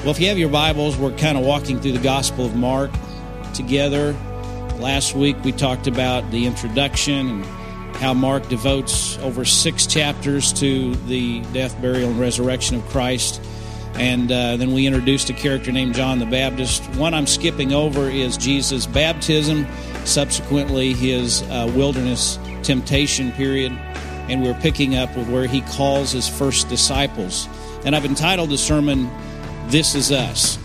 Well, if you have your Bibles, we're kind of walking through the Gospel of Mark together. Last week we talked about the introduction and how Mark devotes over six chapters to the death, burial, and resurrection of Christ. And uh, then we introduced a character named John the Baptist. One I'm skipping over is Jesus' baptism, subsequently, his uh, wilderness temptation period. And we're picking up with where he calls his first disciples. And I've entitled the sermon, this is us.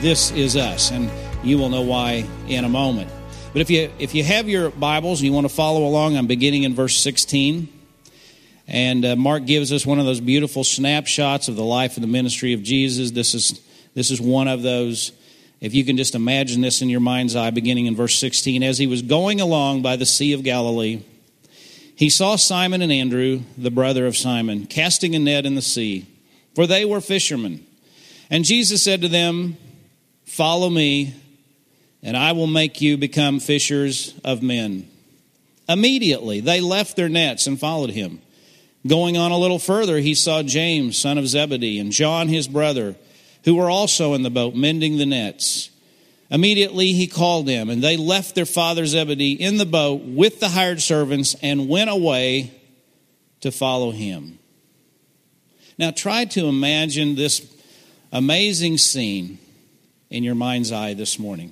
This is us. And you will know why in a moment. But if you if you have your Bibles and you want to follow along, I'm beginning in verse 16. And uh, Mark gives us one of those beautiful snapshots of the life and the ministry of Jesus. This is this is one of those. If you can just imagine this in your mind's eye, beginning in verse 16, as he was going along by the Sea of Galilee, he saw Simon and Andrew, the brother of Simon, casting a net in the sea, for they were fishermen. And Jesus said to them, Follow me, and I will make you become fishers of men. Immediately they left their nets and followed him. Going on a little further, he saw James, son of Zebedee, and John, his brother, who were also in the boat, mending the nets. Immediately he called them, and they left their father Zebedee in the boat with the hired servants and went away to follow him. Now try to imagine this amazing scene in your mind's eye this morning.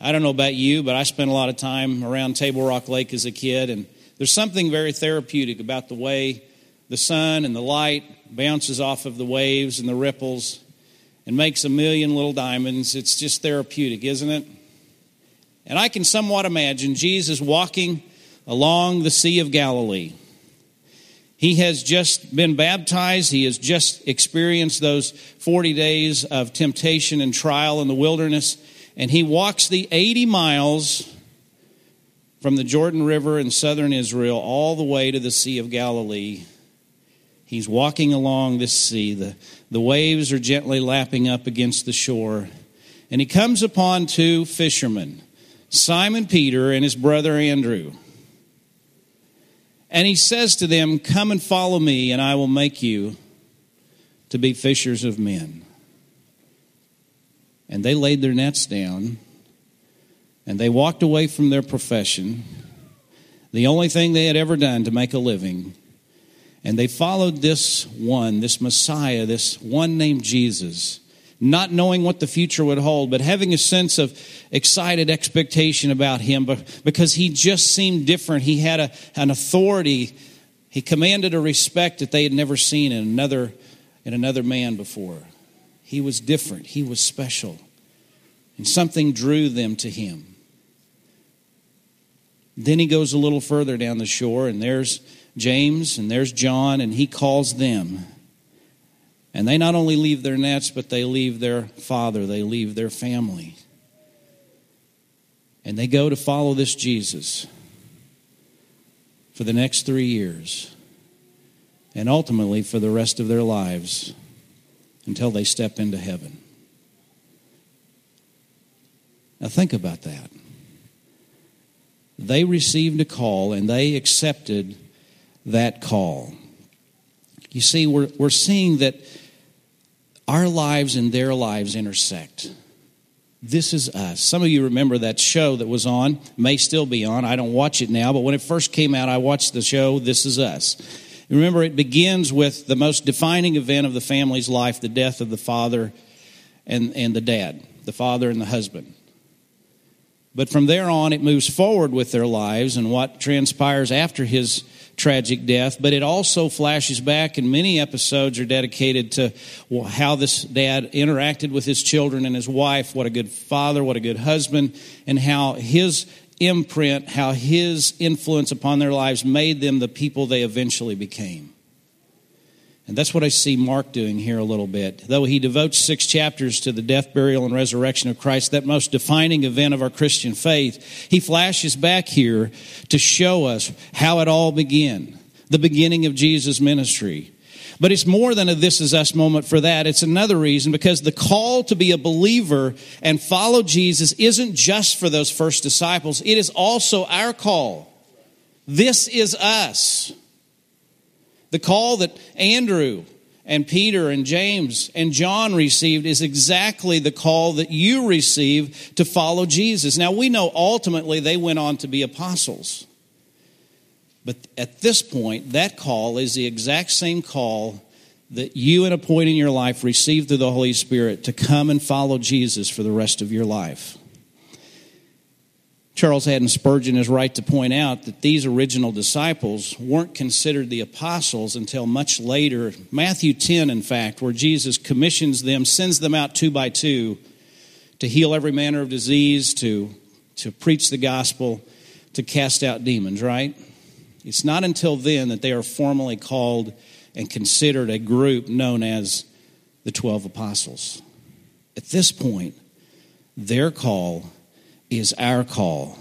I don't know about you, but I spent a lot of time around Table Rock Lake as a kid, and there's something very therapeutic about the way the sun and the light bounces off of the waves and the ripples and makes a million little diamonds. It's just therapeutic, isn't it? And I can somewhat imagine Jesus walking along the Sea of Galilee he has just been baptized. He has just experienced those 40 days of temptation and trial in the wilderness. And he walks the 80 miles from the Jordan River in southern Israel all the way to the Sea of Galilee. He's walking along this sea. The, the waves are gently lapping up against the shore. And he comes upon two fishermen, Simon Peter and his brother Andrew. And he says to them, Come and follow me, and I will make you to be fishers of men. And they laid their nets down, and they walked away from their profession, the only thing they had ever done to make a living. And they followed this one, this Messiah, this one named Jesus not knowing what the future would hold, but having a sense of excited expectation about him because he just seemed different. He had a, an authority. He commanded a respect that they had never seen in another, in another man before. He was different. He was special. And something drew them to him. Then he goes a little further down the shore, and there's James and there's John, and he calls them. And they not only leave their nets, but they leave their father, they leave their family. And they go to follow this Jesus for the next three years and ultimately for the rest of their lives until they step into heaven. Now, think about that. They received a call and they accepted that call. You see, we're, we're seeing that our lives and their lives intersect. This is us. Some of you remember that show that was on, may still be on. I don't watch it now, but when it first came out, I watched the show, This Is Us. Remember, it begins with the most defining event of the family's life the death of the father and, and the dad, the father and the husband. But from there on, it moves forward with their lives and what transpires after his tragic death, but it also flashes back, and many episodes are dedicated to how this dad interacted with his children and his wife, what a good father, what a good husband, and how his imprint, how his influence upon their lives made them the people they eventually became. And that's what I see Mark doing here a little bit. Though he devotes six chapters to the death, burial, and resurrection of Christ, that most defining event of our Christian faith, he flashes back here to show us how it all began the beginning of Jesus' ministry. But it's more than a this is us moment for that. It's another reason because the call to be a believer and follow Jesus isn't just for those first disciples, it is also our call. This is us. The call that Andrew and Peter and James and John received is exactly the call that you receive to follow Jesus. Now, we know ultimately they went on to be apostles. But at this point, that call is the exact same call that you, at a point in your life, received through the Holy Spirit to come and follow Jesus for the rest of your life. Charles Haddon Spurgeon is right to point out that these original disciples weren't considered the apostles until much later. Matthew 10, in fact, where Jesus commissions them, sends them out two by two to heal every manner of disease, to, to preach the gospel, to cast out demons, right? It's not until then that they are formally called and considered a group known as the 12 apostles. At this point, their call is our call.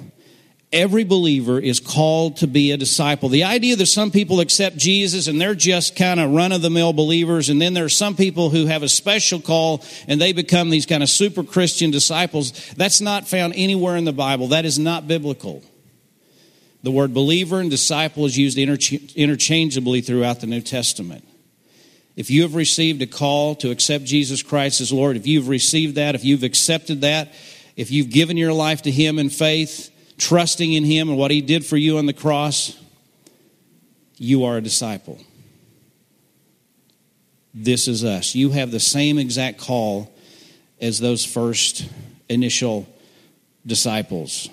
Every believer is called to be a disciple. The idea that some people accept Jesus and they're just kind of run of the mill believers, and then there are some people who have a special call and they become these kind of super Christian disciples, that's not found anywhere in the Bible. That is not biblical. The word believer and disciple is used interchangeably throughout the New Testament. If you have received a call to accept Jesus Christ as Lord, if you've received that, if you've accepted that, if you've given your life to Him in faith, trusting in Him and what He did for you on the cross, you are a disciple. This is us. You have the same exact call as those first initial disciples.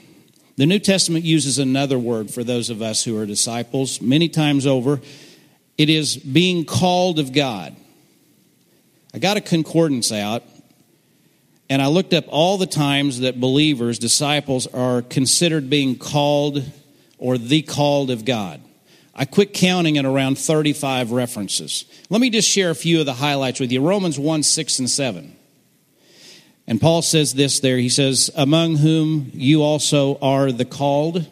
The New Testament uses another word for those of us who are disciples many times over. It is being called of God. I got a concordance out and I looked up all the times that believers, disciples, are considered being called or the called of God. I quit counting at around 35 references. Let me just share a few of the highlights with you. Romans 1 6 and 7. And Paul says this there. He says, Among whom you also are the called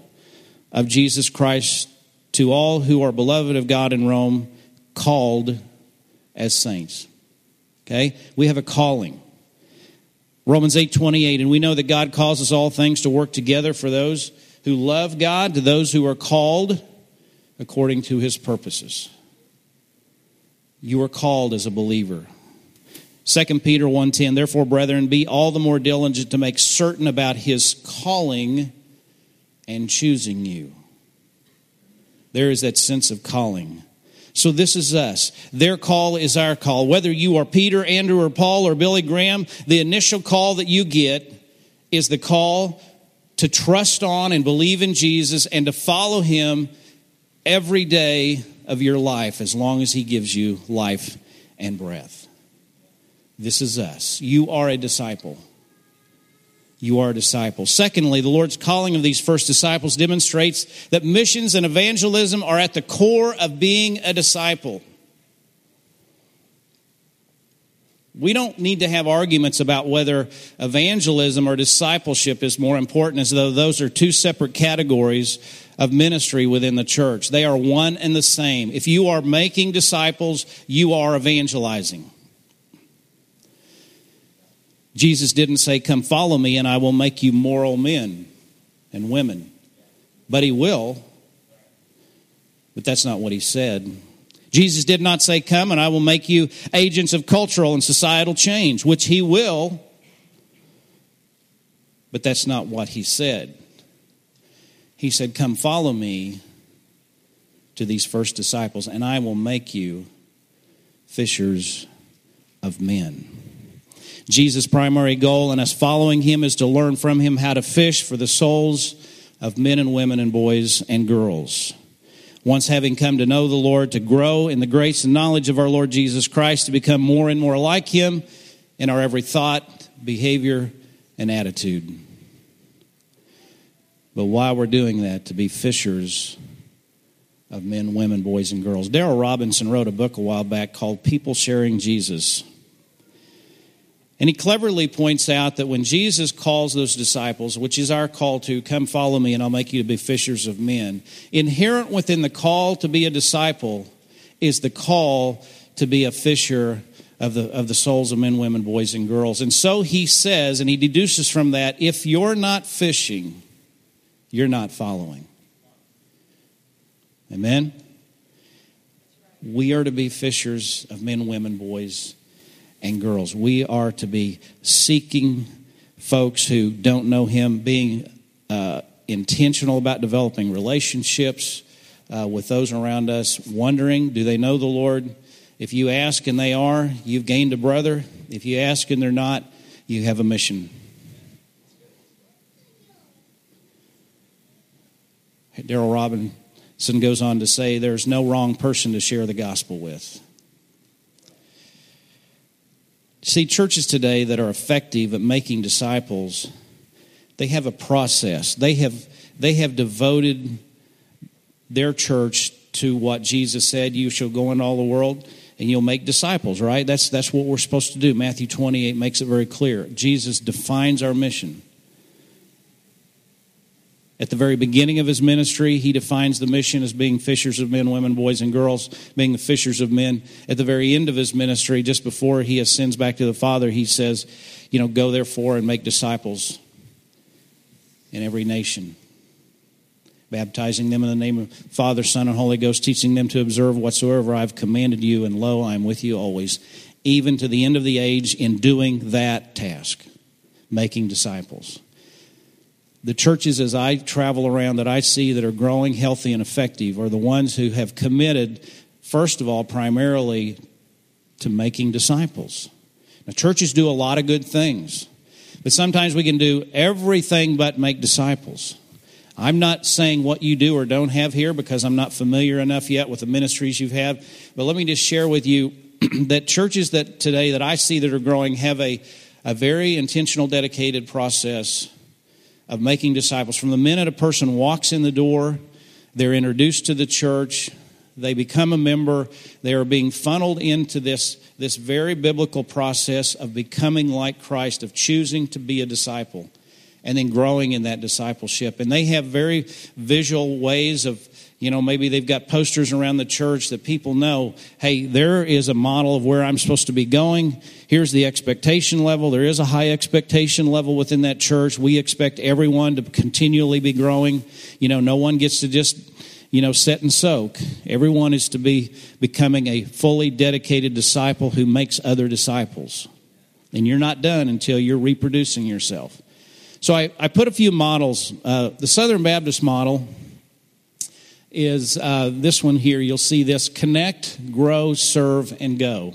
of Jesus Christ to all who are beloved of God in Rome, called as saints. Okay? We have a calling. Romans 8 28, and we know that God causes all things to work together for those who love God, to those who are called according to his purposes. You are called as a believer. 2 Peter 1:10 Therefore brethren be all the more diligent to make certain about his calling and choosing you. There is that sense of calling. So this is us. Their call is our call. Whether you are Peter, Andrew, or Paul, or Billy Graham, the initial call that you get is the call to trust on and believe in Jesus and to follow him every day of your life as long as he gives you life and breath. This is us. You are a disciple. You are a disciple. Secondly, the Lord's calling of these first disciples demonstrates that missions and evangelism are at the core of being a disciple. We don't need to have arguments about whether evangelism or discipleship is more important, as though those are two separate categories of ministry within the church. They are one and the same. If you are making disciples, you are evangelizing. Jesus didn't say, Come follow me and I will make you moral men and women. But he will. But that's not what he said. Jesus did not say, Come and I will make you agents of cultural and societal change, which he will. But that's not what he said. He said, Come follow me to these first disciples, and I will make you fishers of men. Jesus' primary goal in us following him is to learn from him how to fish for the souls of men and women and boys and girls. Once having come to know the Lord, to grow in the grace and knowledge of our Lord Jesus Christ, to become more and more like him in our every thought, behavior, and attitude. But while we're doing that, to be fishers of men, women, boys, and girls. Darrell Robinson wrote a book a while back called People Sharing Jesus. And he cleverly points out that when Jesus calls those disciples, which is our call to come follow me and I'll make you to be fishers of men, inherent within the call to be a disciple is the call to be a fisher of the, of the souls of men, women, boys, and girls. And so he says, and he deduces from that, if you're not fishing, you're not following. Amen? We are to be fishers of men, women, boys, and girls. We are to be seeking folks who don't know Him, being uh, intentional about developing relationships uh, with those around us, wondering, do they know the Lord? If you ask and they are, you've gained a brother. If you ask and they're not, you have a mission. Darrell Robinson goes on to say there's no wrong person to share the gospel with. See, churches today that are effective at making disciples, they have a process. They have, they have devoted their church to what Jesus said, you shall go into all the world and you'll make disciples, right? That's, that's what we're supposed to do. Matthew 28 makes it very clear. Jesus defines our mission. At the very beginning of his ministry, he defines the mission as being fishers of men, women, boys, and girls, being the fishers of men. At the very end of his ministry, just before he ascends back to the Father, he says, You know, go therefore and make disciples in every nation, baptizing them in the name of Father, Son, and Holy Ghost, teaching them to observe whatsoever I've commanded you, and lo, I am with you always, even to the end of the age, in doing that task, making disciples the churches as I travel around that I see that are growing healthy and effective are the ones who have committed, first of all, primarily to making disciples. Now, churches do a lot of good things, but sometimes we can do everything but make disciples. I'm not saying what you do or don't have here because I'm not familiar enough yet with the ministries you've had, but let me just share with you that churches that today that I see that are growing have a, a very intentional, dedicated process of making disciples. From the minute a person walks in the door, they're introduced to the church, they become a member, they are being funneled into this, this very biblical process of becoming like Christ, of choosing to be a disciple, and then growing in that discipleship. And they have very visual ways of you know, maybe they've got posters around the church that people know, hey, there is a model of where I'm supposed to be going. Here's the expectation level. There is a high expectation level within that church. We expect everyone to continually be growing. You know, no one gets to just, you know, set and soak. Everyone is to be becoming a fully dedicated disciple who makes other disciples. And you're not done until you're reproducing yourself. So I, I put a few models. Uh, the Southern Baptist model is uh, this one here. You'll see this connect, grow, serve, and go.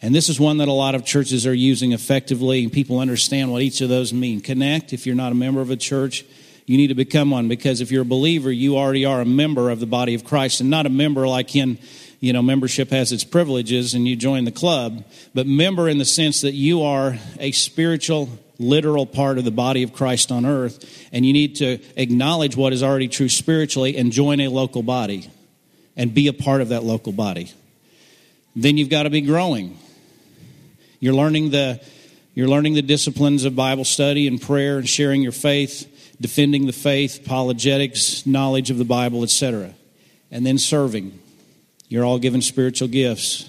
And this is one that a lot of churches are using effectively, and people understand what each of those mean. Connect, if you're not a member of a church, you need to become one because if you're a believer, you already are a member of the body of Christ and not a member like in, you know, membership has its privileges and you join the club, but member in the sense that you are a spiritual literal part of the body of Christ on earth, and you need to acknowledge what is already true spiritually and join a local body and be a part of that local body. Then you've got to be growing. You're learning the you're learning the disciplines of Bible study and prayer and sharing your faith, defending the faith, apologetics, knowledge of the Bible, etc. And then serving. You're all given spiritual gifts.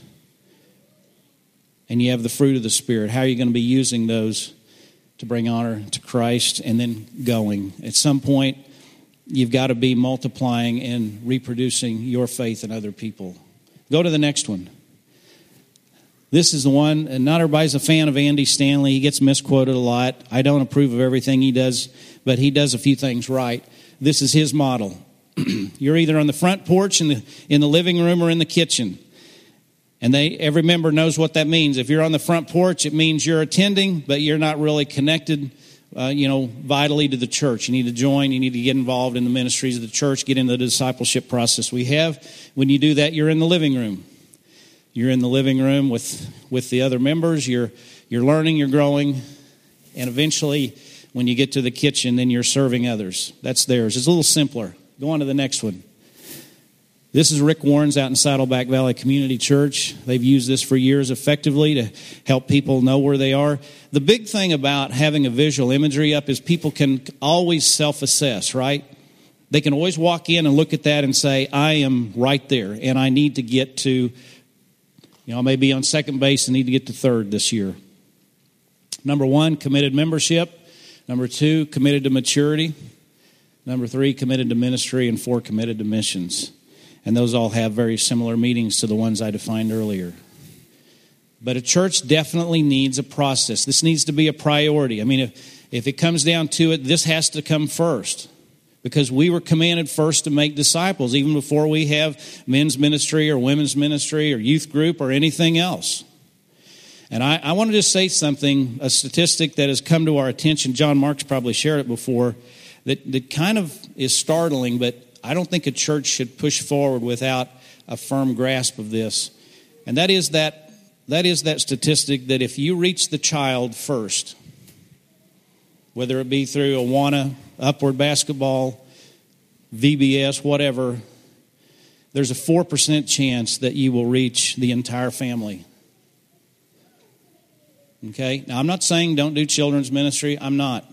And you have the fruit of the Spirit. How are you going to be using those to bring honor to Christ and then going. At some point, you've got to be multiplying and reproducing your faith in other people. Go to the next one. This is the one, and not everybody's a fan of Andy Stanley. He gets misquoted a lot. I don't approve of everything he does, but he does a few things right. This is his model. You're either on the front porch, in the, in the living room, or in the kitchen. And they, every member knows what that means. If you're on the front porch, it means you're attending, but you're not really connected, uh, you know, vitally to the church. You need to join. You need to get involved in the ministries of the church, get into the discipleship process we have. When you do that, you're in the living room. You're in the living room with, with the other members. You're, you're learning, you're growing, and eventually, when you get to the kitchen, then you're serving others. That's theirs. It's a little simpler. Go on to the next one. This is Rick Warren's out in Saddleback Valley Community Church. They've used this for years effectively to help people know where they are. The big thing about having a visual imagery up is people can always self assess, right? They can always walk in and look at that and say, I am right there, and I need to get to, you know, I may be on second base and need to get to third this year. Number one, committed membership. Number two, committed to maturity. Number three, committed to ministry. And four, committed to missions. And those all have very similar meanings to the ones I defined earlier. But a church definitely needs a process. This needs to be a priority. I mean, if, if it comes down to it, this has to come first because we were commanded first to make disciples, even before we have men's ministry or women's ministry or youth group or anything else. And I, I want to just say something, a statistic that has come to our attention. John Mark's probably shared it before, that, that kind of is startling, but I don't think a church should push forward without a firm grasp of this. And that is that, that is that statistic that if you reach the child first, whether it be through Awana, Upward Basketball, VBS, whatever, there's a 4% chance that you will reach the entire family. Okay? Now, I'm not saying don't do children's ministry. I'm not.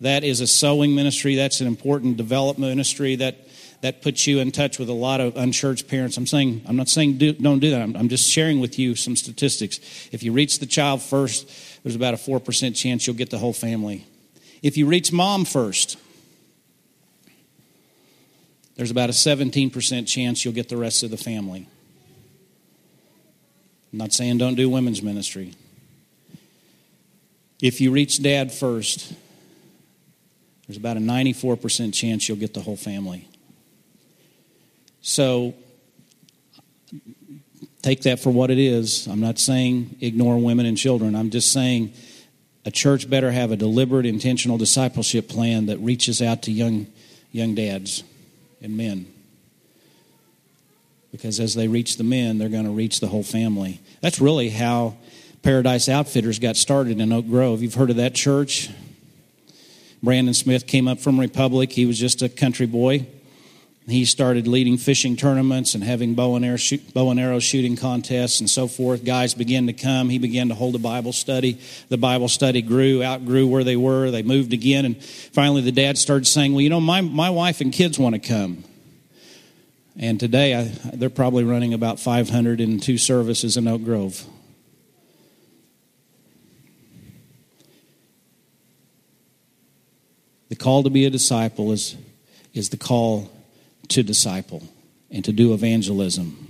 That is a sowing ministry. That's an important development ministry that, that puts you in touch with a lot of unchurched parents. I'm saying, I'm not saying do, don't do that. I'm, I'm just sharing with you some statistics. If you reach the child first, there's about a 4% chance you'll get the whole family. If you reach mom first, there's about a 17% chance you'll get the rest of the family. I'm not saying don't do women's ministry. If you reach dad first, there's about a 94% chance you'll get the whole family. So take that for what it is. I'm not saying ignore women and children. I'm just saying a church better have a deliberate, intentional discipleship plan that reaches out to young, young dads and men. Because as they reach the men, they're going to reach the whole family. That's really how Paradise Outfitters got started in Oak Grove. You've heard of that church? Brandon Smith came up from Republic. He was just a country boy. He started leading fishing tournaments and having bow and, arrow, shoot, bow and arrow shooting contests and so forth. Guys began to come. He began to hold a Bible study. The Bible study grew, outgrew where they were. They moved again. And finally, the dad started saying, Well, you know, my, my wife and kids want to come. And today, I, they're probably running about 502 services in Oak Grove. The call to be a disciple is, is the call to disciple and to do evangelism.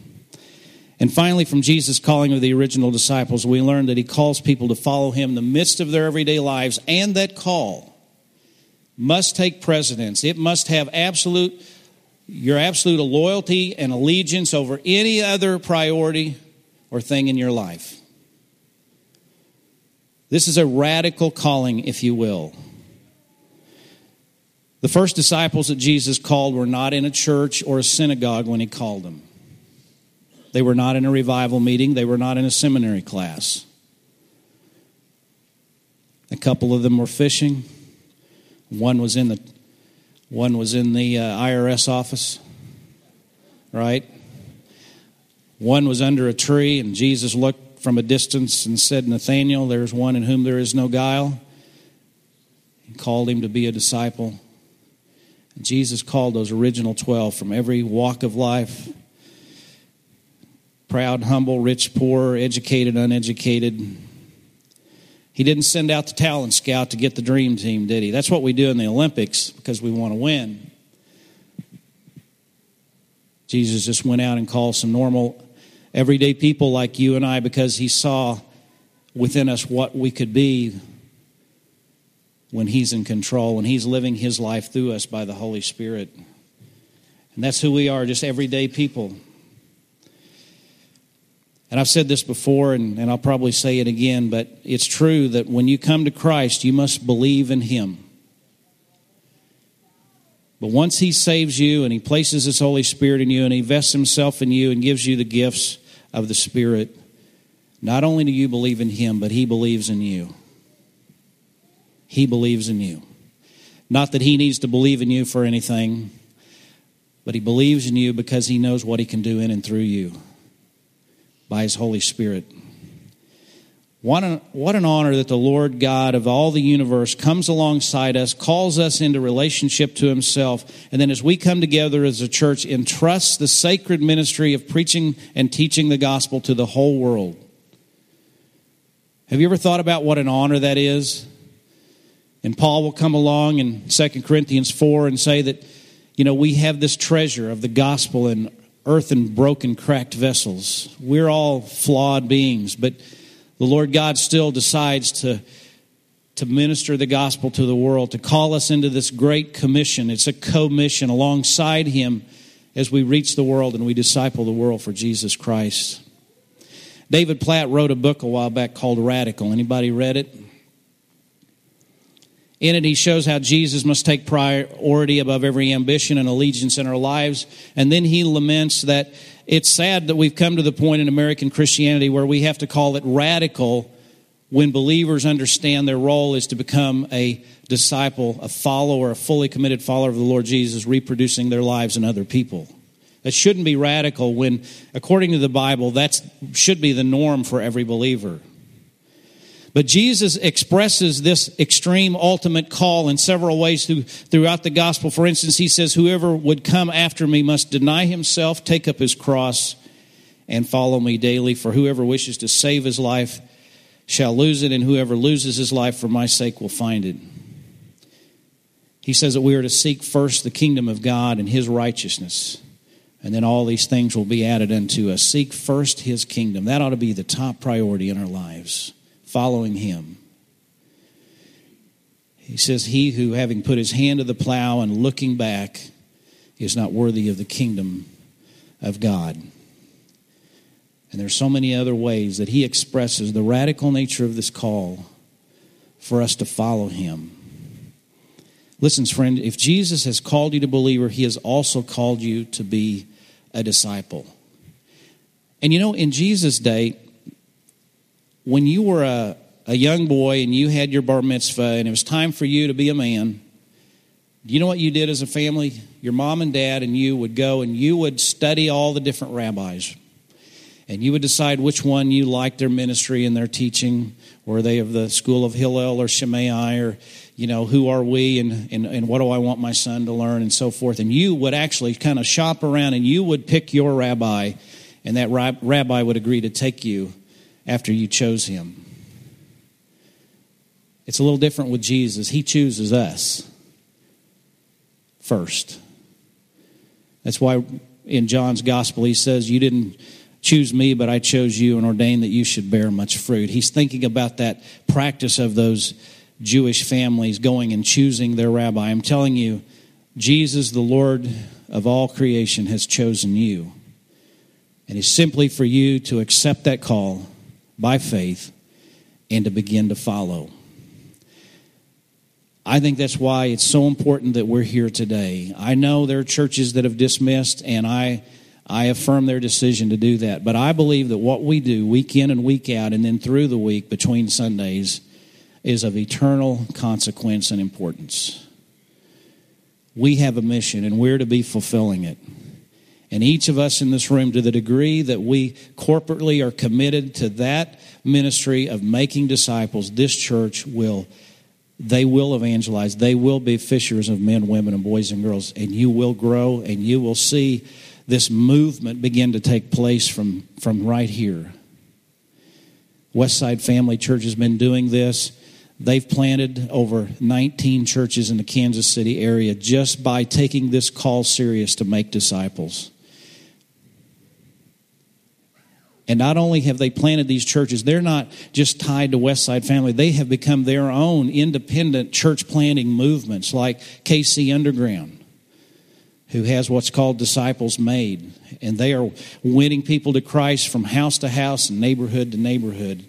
And finally, from Jesus' calling of the original disciples, we learn that he calls people to follow him in the midst of their everyday lives, and that call must take precedence. It must have absolute, your absolute loyalty and allegiance over any other priority or thing in your life. This is a radical calling, if you will. The first disciples that Jesus called were not in a church or a synagogue when he called them. They were not in a revival meeting, they were not in a seminary class. A couple of them were fishing. One was in the one was in the uh, IRS office, right? One was under a tree, and Jesus looked from a distance and said, Nathanael, there's one in whom there is no guile. He called him to be a disciple. Jesus called those original 12 from every walk of life proud, humble, rich, poor, educated, uneducated. He didn't send out the talent scout to get the dream team, did he? That's what we do in the Olympics because we want to win. Jesus just went out and called some normal, everyday people like you and I because he saw within us what we could be when He's in control, when He's living His life through us by the Holy Spirit. And that's who we are, just everyday people. And I've said this before, and, and I'll probably say it again, but it's true that when you come to Christ, you must believe in Him. But once He saves you and He places His Holy Spirit in you and He vests Himself in you and gives you the gifts of the Spirit, not only do you believe in Him, but He believes in you. He believes in you. Not that He needs to believe in you for anything, but He believes in you because He knows what He can do in and through you by His Holy Spirit. What an, what an honor that the Lord God of all the universe comes alongside us, calls us into relationship to Himself, and then as we come together as a church, entrusts the sacred ministry of preaching and teaching the gospel to the whole world. Have you ever thought about what an honor that is? And Paul will come along in 2 Corinthians 4 and say that you know, we have this treasure of the gospel in earthen, broken, cracked vessels. We're all flawed beings, but the Lord God still decides to, to minister the gospel to the world, to call us into this great commission. It's a commission alongside Him as we reach the world and we disciple the world for Jesus Christ. David Platt wrote a book a while back called Radical. Anybody read it? In it, he shows how Jesus must take priority above every ambition and allegiance in our lives. And then he laments that it's sad that we've come to the point in American Christianity where we have to call it radical when believers understand their role is to become a disciple, a follower, a fully committed follower of the Lord Jesus, reproducing their lives in other people. That shouldn't be radical when, according to the Bible, that should be the norm for every believer. But Jesus expresses this extreme ultimate call in several ways through, throughout the gospel. For instance, he says, Whoever would come after me must deny himself, take up his cross, and follow me daily. For whoever wishes to save his life shall lose it, and whoever loses his life for my sake will find it. He says that we are to seek first the kingdom of God and his righteousness, and then all these things will be added unto us. Seek first his kingdom. That ought to be the top priority in our lives following him. He says, He who, having put his hand to the plow and looking back, is not worthy of the kingdom of God. And there's so many other ways that he expresses the radical nature of this call for us to follow him. Listen, friend, if Jesus has called you to believer, he has also called you to be a disciple. And you know, in Jesus' day, when you were a, a young boy and you had your bar mitzvah and it was time for you to be a man, you know what you did as a family? Your mom and dad and you would go and you would study all the different rabbis. And you would decide which one you liked their ministry and their teaching. Were they of the school of Hillel or Shammai or, you know, who are we and, and, and what do I want my son to learn and so forth. And you would actually kind of shop around and you would pick your rabbi and that rabbi would agree to take you after you chose him. It's a little different with Jesus. He chooses us first. That's why in John's gospel he says, You didn't choose me, but I chose you and ordained that you should bear much fruit. He's thinking about that practice of those Jewish families going and choosing their rabbi. I'm telling you, Jesus, the Lord of all creation, has chosen you. And it's simply for you to accept that call by faith and to begin to follow. I think that's why it's so important that we're here today. I know there are churches that have dismissed, and I, I affirm their decision to do that. But I believe that what we do week in and week out, and then through the week between Sundays, is of eternal consequence and importance. We have a mission, and we're to be fulfilling it. And each of us in this room, to the degree that we corporately are committed to that ministry of making disciples, this church will, they will evangelize. They will be fishers of men, women, and boys and girls. And you will grow and you will see this movement begin to take place from, from right here. Westside Family Church has been doing this. They've planted over 19 churches in the Kansas City area just by taking this call serious to make disciples. And not only have they planted these churches, they're not just tied to Westside Family. They have become their own independent church planting movements like KC Underground, who has what's called Disciples Made. And they are winning people to Christ from house to house and neighborhood to neighborhood.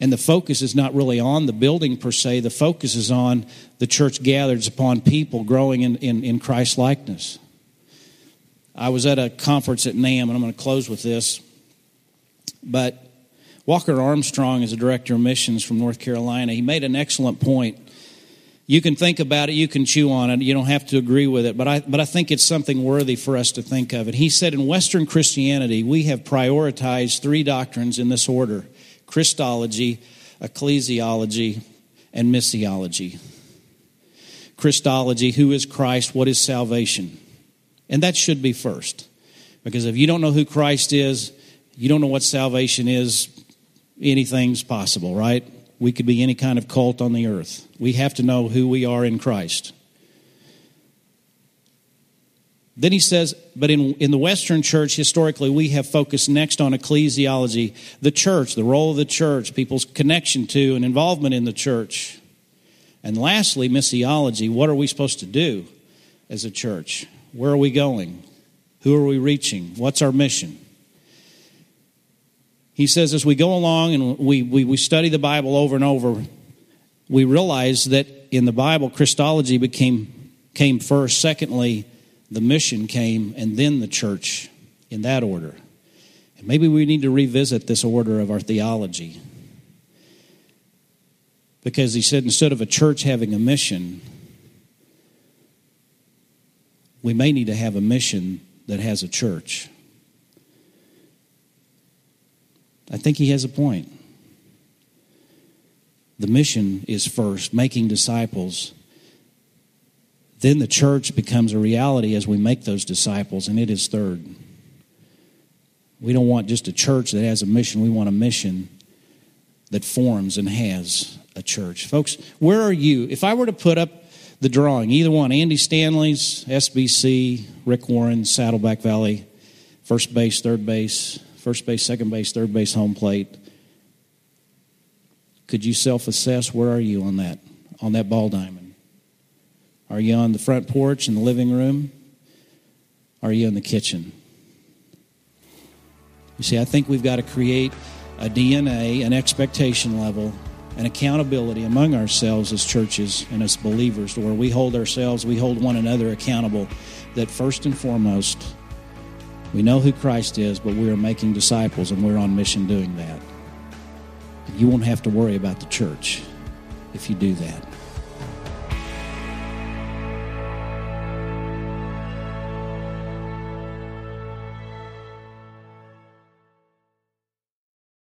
And the focus is not really on the building per se, the focus is on the church gathered upon people growing in, in, in Christ likeness. I was at a conference at NAM, and I'm going to close with this. But Walker Armstrong is a director of missions from North Carolina. He made an excellent point. You can think about it, you can chew on it, you don't have to agree with it, but I, but I think it's something worthy for us to think of it. He said in Western Christianity, we have prioritized three doctrines in this order Christology, ecclesiology, and missiology. Christology, who is Christ? What is salvation? And that should be first. Because if you don't know who Christ is, you don't know what salvation is, anything's possible, right? We could be any kind of cult on the earth. We have to know who we are in Christ. Then he says, but in, in the Western church, historically, we have focused next on ecclesiology, the church, the role of the church, people's connection to and involvement in the church. And lastly, missiology, what are we supposed to do as a church? Where are we going? Who are we reaching? What's our mission? He says, as we go along and we, we, we study the Bible over and over, we realize that in the Bible, Christology became, came first. Secondly, the mission came, and then the church in that order. And maybe we need to revisit this order of our theology. Because he said instead of a church having a mission, we may need to have a mission that has a church. I think he has a point. The mission is first, making disciples. Then the church becomes a reality as we make those disciples, and it is third. We don't want just a church that has a mission, we want a mission that forms and has a church. Folks, where are you? If I were to put up the drawing, either one, Andy Stanley's, SBC, Rick Warren, Saddleback Valley, first base, third base, first base, second base, third base, home plate. Could you self assess where are you on that, on that ball diamond? Are you on the front porch in the living room? Are you in the kitchen? You see, I think we've got to create a DNA, an expectation level, an accountability among ourselves as churches and as believers, where we hold ourselves, we hold one another accountable, that first and foremost, we know who Christ is, but we are making disciples and we're on mission doing that. You won't have to worry about the church if you do that.